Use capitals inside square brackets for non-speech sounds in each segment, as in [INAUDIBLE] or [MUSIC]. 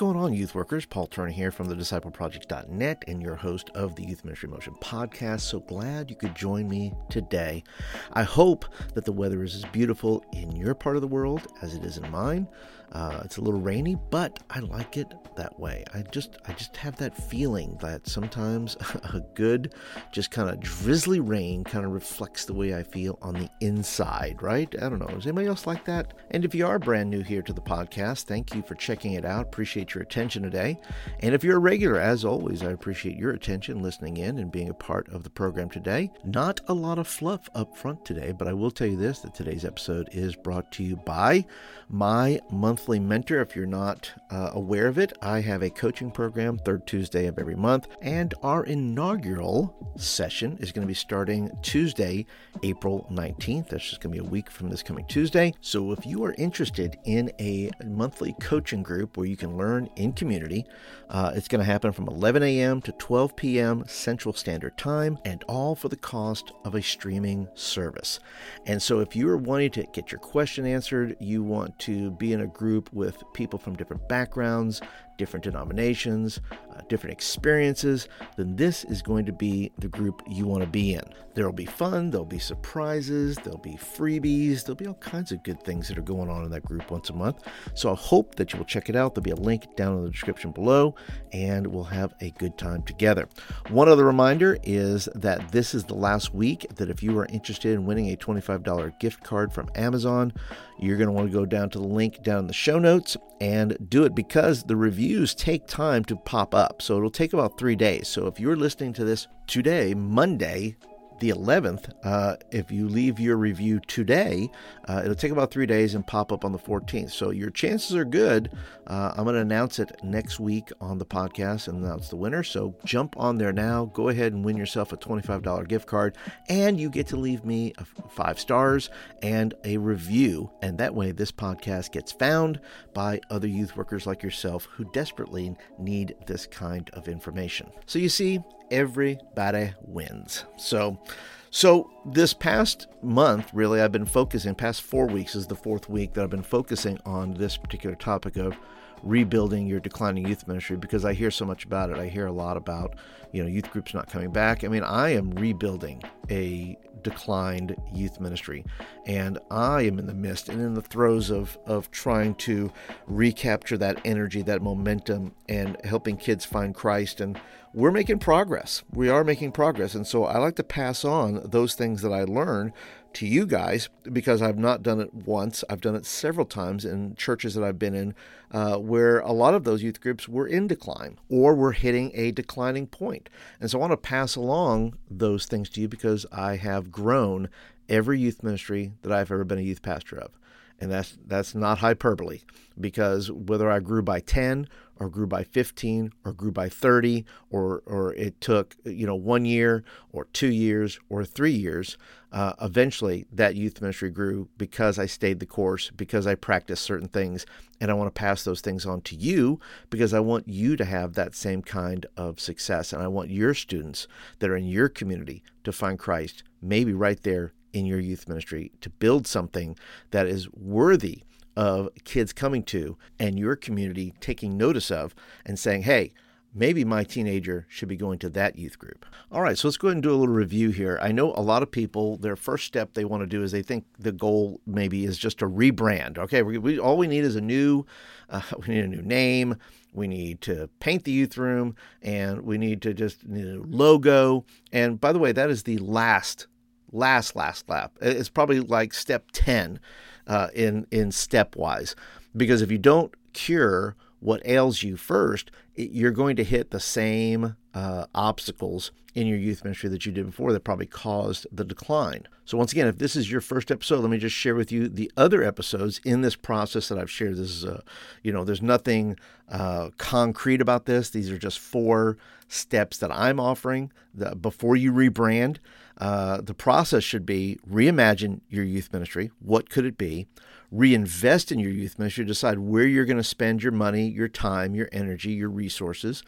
going on, youth workers? Paul Turner here from the discipleproject.net and your host of the Youth Ministry Motion podcast. So glad you could join me today. I hope that the weather is as beautiful in your part of the world as it is in mine. Uh, it's a little rainy, but I like it that way. I just I just have that feeling that sometimes [LAUGHS] a good, just kind of drizzly rain kind of reflects the way I feel on the inside, right? I don't know. Is anybody else like that? And if you are brand new here to the podcast, thank you for checking it out. Appreciate your attention today. And if you're a regular, as always, I appreciate your attention, listening in, and being a part of the program today. Not a lot of fluff up front today, but I will tell you this: that today's episode is brought to you by my monthly mentor. If you're not uh, aware of it, I have a coaching program third Tuesday of every month, and our inaugural session is going to be starting Tuesday, April 19th. That's just going to be a week from this coming Tuesday. So if you are interested in a monthly coaching group where you can learn in community, uh, it's going to happen from 11 a.m. to 12 p.m. Central Standard Time, and all for the cost of a streaming service. And so if you are wanting to get your question answered, you want to be in a group with people from different backgrounds, different denominations, uh, different experiences, then this is going to be the group you want to be in. There will be fun, there'll be surprises, there'll be freebies, there'll be all kinds of good things that are going on in that group once a month. So I hope that you will check it out. There'll be a link down in the description below, and we'll have a good time together. One other reminder is that this is the last week that if you are interested in winning a $25 gift card from Amazon, you're going to want to go down to the link down in the show notes and do it because the reviews take time to pop up. So it'll take about three days. So if you're listening to this today, Monday, the 11th, uh, if you leave your review today, uh, it'll take about three days and pop up on the 14th. So your chances are good. Uh, I'm going to announce it next week on the podcast and announce the winner. So jump on there now. Go ahead and win yourself a $25 gift card, and you get to leave me five stars and a review. And that way, this podcast gets found by other youth workers like yourself who desperately need this kind of information. So you see, everybody wins. So, so this past month, really, I've been focusing. Past four weeks is the fourth week that I've been focusing on this particular topic of rebuilding your declining youth ministry because I hear so much about it. I hear a lot about, you know, youth groups not coming back. I mean, I am rebuilding a declined youth ministry and I am in the midst and in the throes of of trying to recapture that energy, that momentum and helping kids find Christ and we're making progress. We are making progress. And so I like to pass on those things that I learn to you guys because I've not done it once. I've done it several times in churches that I've been in uh, where a lot of those youth groups were in decline or were hitting a declining point. And so I want to pass along those things to you because I have grown every youth ministry that I've ever been a youth pastor of. And that's that's not hyperbole because whether I grew by 10 or grew by 15 or grew by 30 or or it took you know one year or two years or three years uh, eventually that youth ministry grew because i stayed the course because i practiced certain things and i want to pass those things on to you because i want you to have that same kind of success and i want your students that are in your community to find christ maybe right there in your youth ministry to build something that is worthy of kids coming to and your community taking notice of and saying, hey, maybe my teenager should be going to that youth group. All right, so let's go ahead and do a little review here. I know a lot of people, their first step they want to do is they think the goal maybe is just to rebrand. Okay, we, we all we need is a new, [LAUGHS] uh, we need a new name. We need to paint the youth room, and we need to just need a logo. And by the way, that is the last, last, last lap. It's probably like step ten uh, in in stepwise, because if you don't cure what ails you first, it, you're going to hit the same uh, obstacles in your youth ministry that you did before that probably caused the decline. So, once again, if this is your first episode, let me just share with you the other episodes in this process that I've shared. This is a, you know, there's nothing uh, concrete about this. These are just four steps that I'm offering the, before you rebrand. Uh, the process should be reimagine your youth ministry. What could it be? Reinvest in your youth ministry. Decide where you're going to spend your money, your time, your energy, your resources.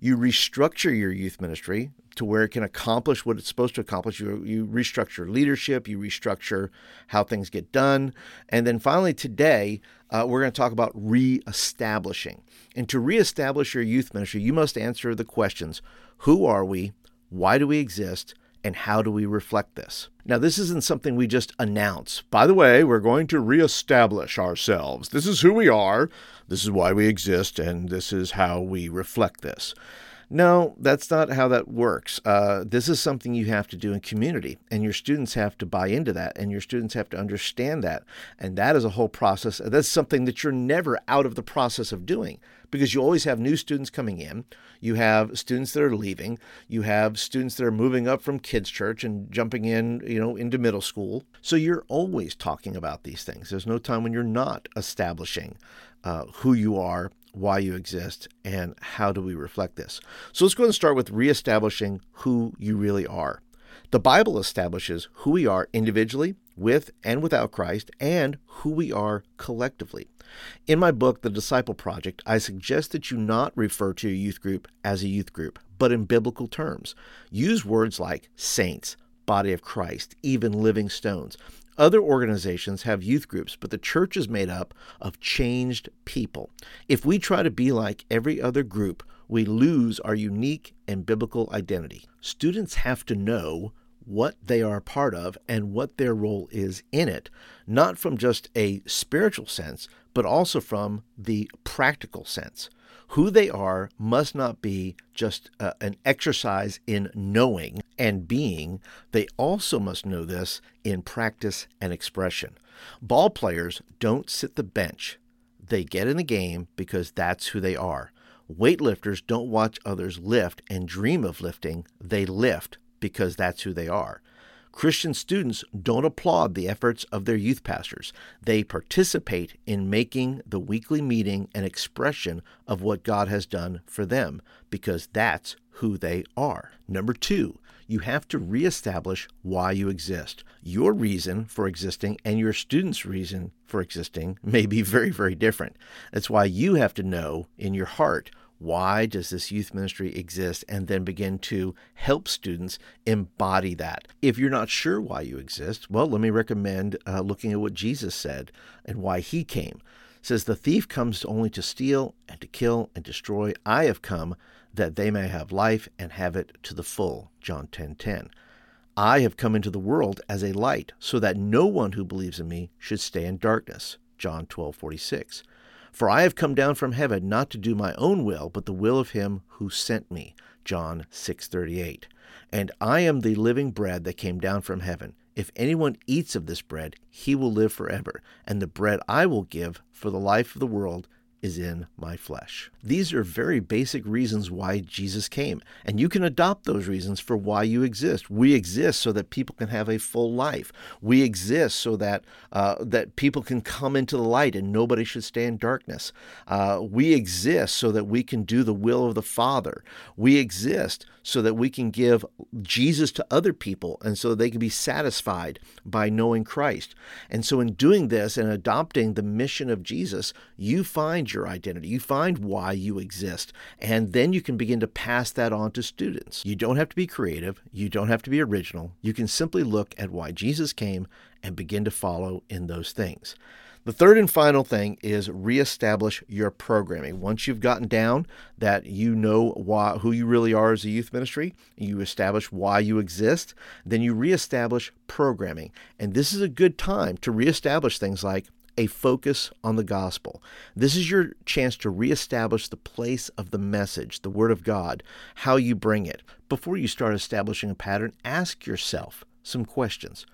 You restructure your youth ministry to where it can accomplish what it's supposed to accomplish. You, you restructure leadership, you restructure how things get done. And then finally, today, uh, we're going to talk about reestablishing. And to reestablish your youth ministry, you must answer the questions Who are we? Why do we exist? And how do we reflect this? Now, this isn't something we just announce. By the way, we're going to reestablish ourselves. This is who we are, this is why we exist, and this is how we reflect this. No, that's not how that works. Uh, this is something you have to do in community, and your students have to buy into that, and your students have to understand that. And that is a whole process. That's something that you're never out of the process of doing because you always have new students coming in. You have students that are leaving. You have students that are moving up from kids' church and jumping in, you know, into middle school. So you're always talking about these things. There's no time when you're not establishing uh, who you are why you exist, and how do we reflect this. So let's go and start with reestablishing who you really are. The Bible establishes who we are individually, with and without Christ, and who we are collectively. In my book, The Disciple Project, I suggest that you not refer to your youth group as a youth group, but in biblical terms. Use words like saints, body of Christ, even living stones. Other organizations have youth groups, but the church is made up of changed people. If we try to be like every other group, we lose our unique and biblical identity. Students have to know what they are a part of and what their role is in it, not from just a spiritual sense, but also from the practical sense. Who they are must not be just uh, an exercise in knowing and being. They also must know this in practice and expression. Ball players don't sit the bench, they get in the game because that's who they are. Weightlifters don't watch others lift and dream of lifting, they lift because that's who they are. Christian students don't applaud the efforts of their youth pastors. They participate in making the weekly meeting an expression of what God has done for them because that's who they are. Number two, you have to reestablish why you exist. Your reason for existing and your student's reason for existing may be very, very different. That's why you have to know in your heart why does this youth ministry exist? And then begin to help students embody that. If you're not sure why you exist, well, let me recommend uh, looking at what Jesus said and why he came. It says, The thief comes only to steal and to kill and destroy. I have come that they may have life and have it to the full. John 10 10. I have come into the world as a light, so that no one who believes in me should stay in darkness. John 12 46. For I have come down from heaven not to do my own will, but the will of him who sent me. John 6:38. And I am the living bread that came down from heaven. If anyone eats of this bread, he will live forever, and the bread I will give for the life of the world is in my flesh. These are very basic reasons why Jesus came, and you can adopt those reasons for why you exist. We exist so that people can have a full life. We exist so that uh, that people can come into the light and nobody should stay in darkness. Uh, we exist so that we can do the will of the Father. We exist so that we can give Jesus to other people and so they can be satisfied by knowing Christ. And so, in doing this and adopting the mission of Jesus, you find your identity, you find why you exist, and then you can begin to pass that on to students. You don't have to be creative, you don't have to be original. You can simply look at why Jesus came and begin to follow in those things. The third and final thing is reestablish your programming. Once you've gotten down that you know why, who you really are as a youth ministry, you establish why you exist, then you reestablish programming. And this is a good time to reestablish things like a focus on the gospel. This is your chance to reestablish the place of the message, the Word of God, how you bring it. Before you start establishing a pattern, ask yourself some questions.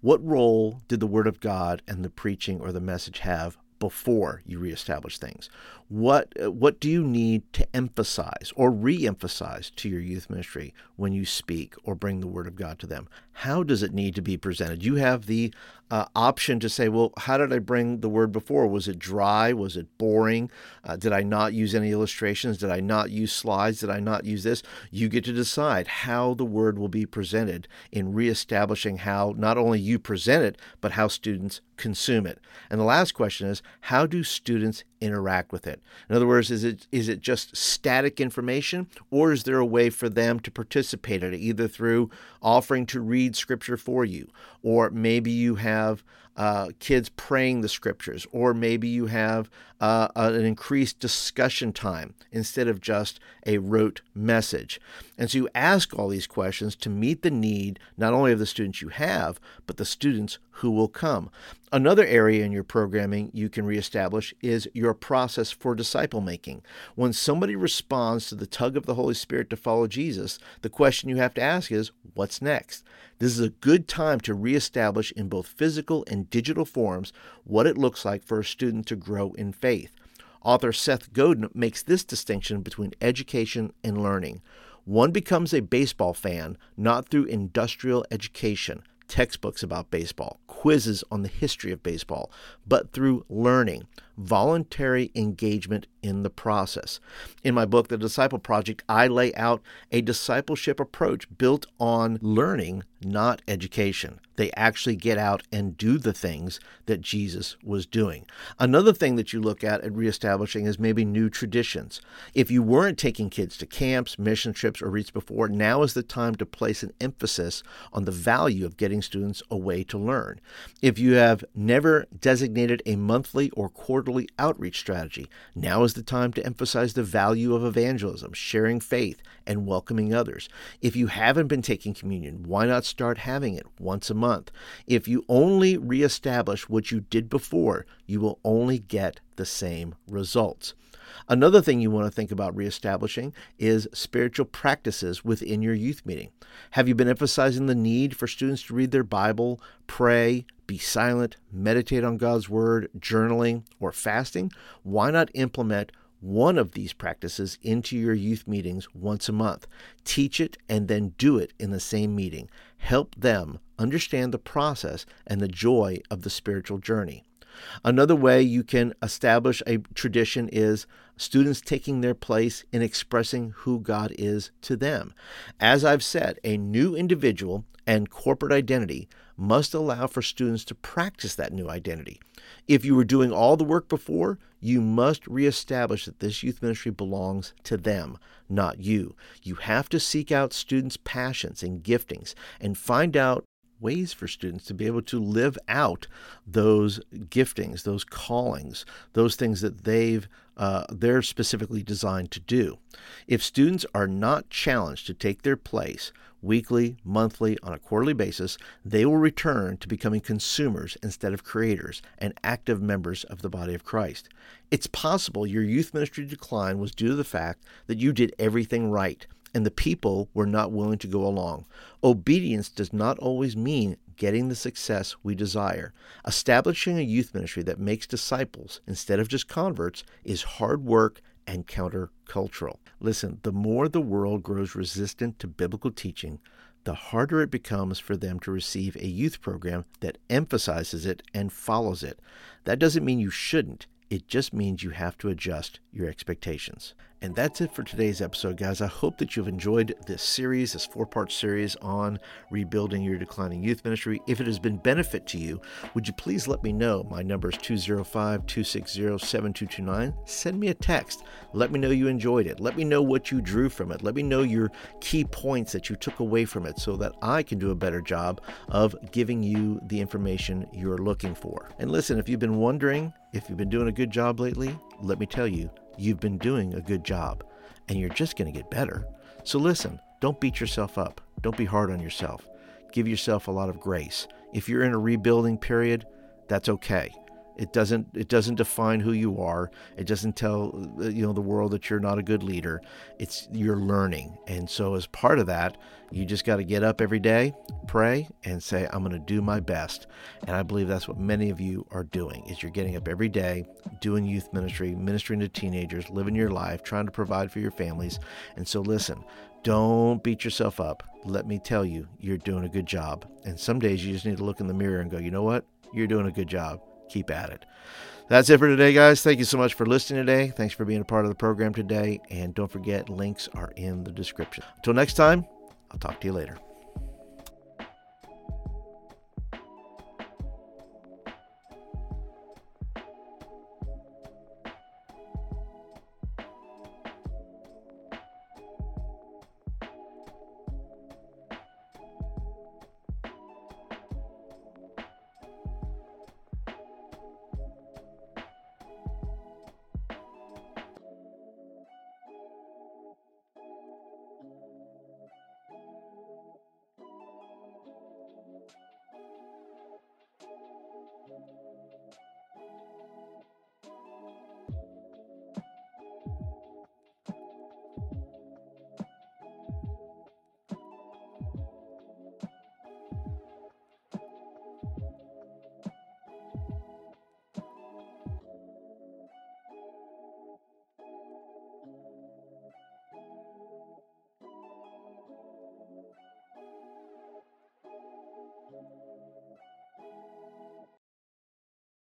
What role did the Word of God and the preaching or the message have before you reestablish things? What uh, what do you need to emphasize or re-emphasize to your youth ministry when you speak or bring the Word of God to them? How does it need to be presented? You have the uh, option to say, well, how did I bring the word before? Was it dry? Was it boring? Uh, did I not use any illustrations? Did I not use slides? Did I not use this? You get to decide how the word will be presented in reestablishing how not only you present it, but how students consume it. And the last question is, how do students interact with it. In other words, is it is it just static information, or is there a way for them to participate in it, either through offering to read scripture for you, or maybe you have uh, kids praying the scriptures, or maybe you have uh, an increased discussion time instead of just a rote message. And so you ask all these questions to meet the need not only of the students you have, but the students who will come. Another area in your programming you can reestablish is your process for disciple making. When somebody responds to the tug of the Holy Spirit to follow Jesus, the question you have to ask is, What's next? This is a good time to reestablish in both physical and digital forms what it looks like for a student to grow in faith. Author Seth Godin makes this distinction between education and learning. One becomes a baseball fan not through industrial education, textbooks about baseball, quizzes on the history of baseball, but through learning, voluntary engagement in the process. In my book, The Disciple Project, I lay out a discipleship approach built on learning, not education. They actually get out and do the things that Jesus was doing. Another thing that you look at at reestablishing is maybe new traditions. If you weren't taking kids to camps, mission trips, or retreats before, now is the time to place an emphasis on the value of getting students away to learn. If you have never designated a monthly or quarterly outreach strategy, now is the time to emphasize the value of evangelism, sharing faith, and welcoming others. If you haven't been taking communion, why not start having it once a month? If you only reestablish what you did before, you will only get the same results. Another thing you want to think about reestablishing is spiritual practices within your youth meeting. Have you been emphasizing the need for students to read their Bible, pray, be silent, meditate on God's Word, journaling, or fasting? Why not implement one of these practices into your youth meetings once a month. Teach it and then do it in the same meeting. Help them understand the process and the joy of the spiritual journey. Another way you can establish a tradition is students taking their place in expressing who God is to them. As I've said, a new individual and corporate identity must allow for students to practice that new identity. If you were doing all the work before, you must reestablish that this youth ministry belongs to them, not you. You have to seek out students' passions and giftings and find out ways for students to be able to live out those giftings, those callings, those things that they've uh, they're specifically designed to do. If students are not challenged to take their place weekly, monthly, on a quarterly basis, they will return to becoming consumers instead of creators and active members of the body of Christ. It's possible your youth ministry decline was due to the fact that you did everything right and the people were not willing to go along. Obedience does not always mean getting the success we desire. Establishing a youth ministry that makes disciples instead of just converts is hard work and countercultural. Listen, the more the world grows resistant to biblical teaching, the harder it becomes for them to receive a youth program that emphasizes it and follows it. That doesn't mean you shouldn't. It just means you have to adjust your expectations. And that's it for today's episode, guys. I hope that you've enjoyed this series, this four part series on rebuilding your declining youth ministry. If it has been benefit to you, would you please let me know? My number is 205 260 7229. Send me a text. Let me know you enjoyed it. Let me know what you drew from it. Let me know your key points that you took away from it so that I can do a better job of giving you the information you're looking for. And listen, if you've been wondering if you've been doing a good job lately, let me tell you, you've been doing a good job and you're just going to get better. So listen, don't beat yourself up. Don't be hard on yourself. Give yourself a lot of grace. If you're in a rebuilding period, that's okay. It doesn't it doesn't define who you are. It doesn't tell uh, you know the world that you're not a good leader. It's you're learning. And so as part of that, you just got to get up every day, pray and say I'm going to do my best. And I believe that's what many of you are doing. Is you're getting up every day, doing youth ministry, ministering to teenagers, living your life, trying to provide for your families. And so listen, don't beat yourself up. Let me tell you, you're doing a good job. And some days you just need to look in the mirror and go, "You know what? You're doing a good job." Keep at it. That's it for today, guys. Thank you so much for listening today. Thanks for being a part of the program today. And don't forget, links are in the description. Until next time, I'll talk to you later.